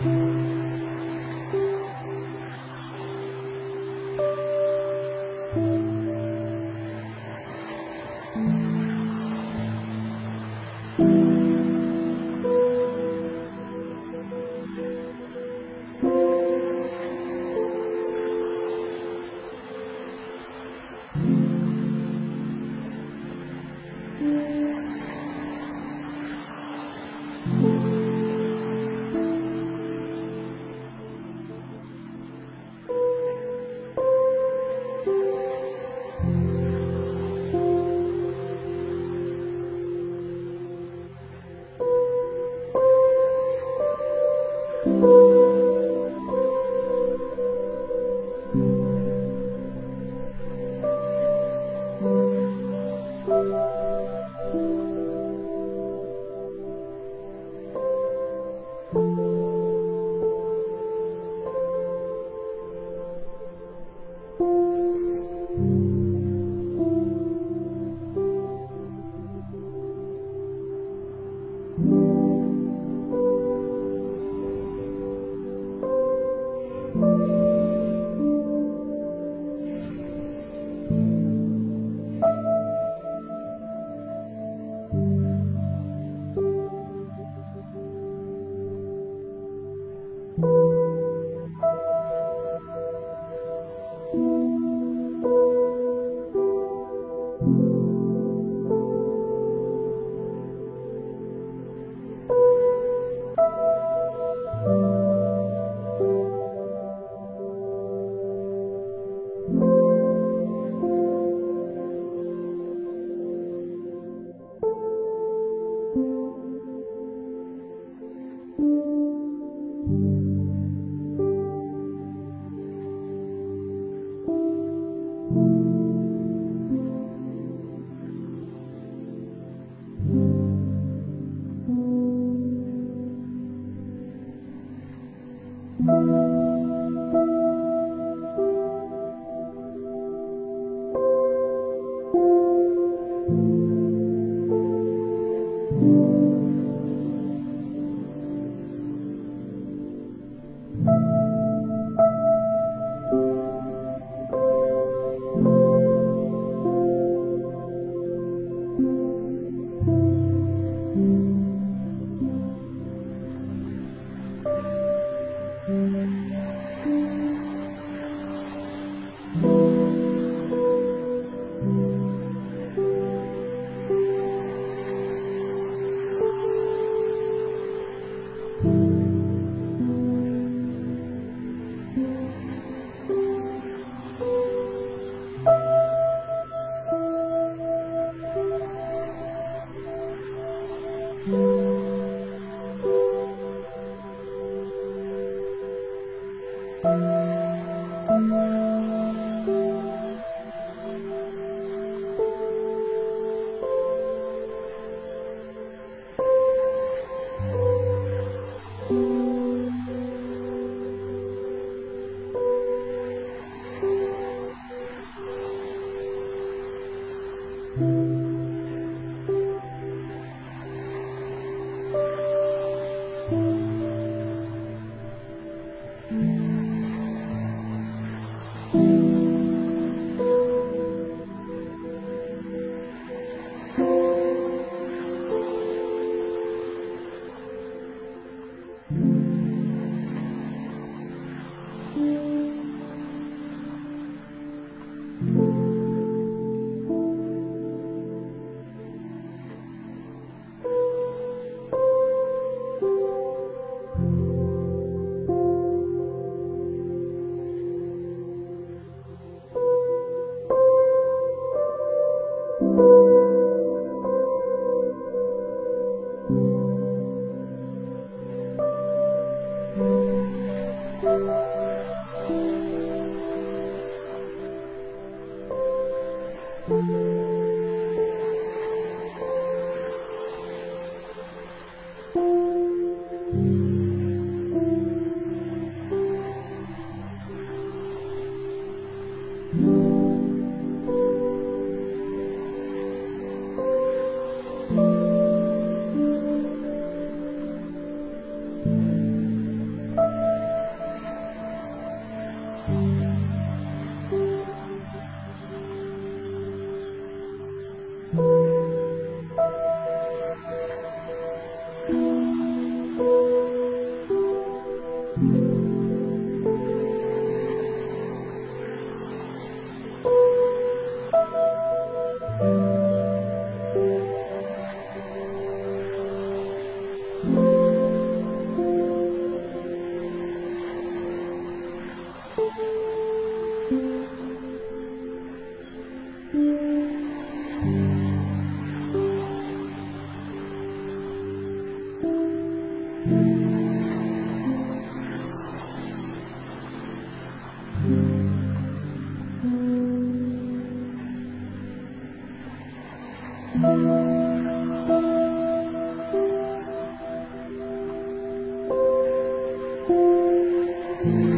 嗯。嗯。嗯。Thank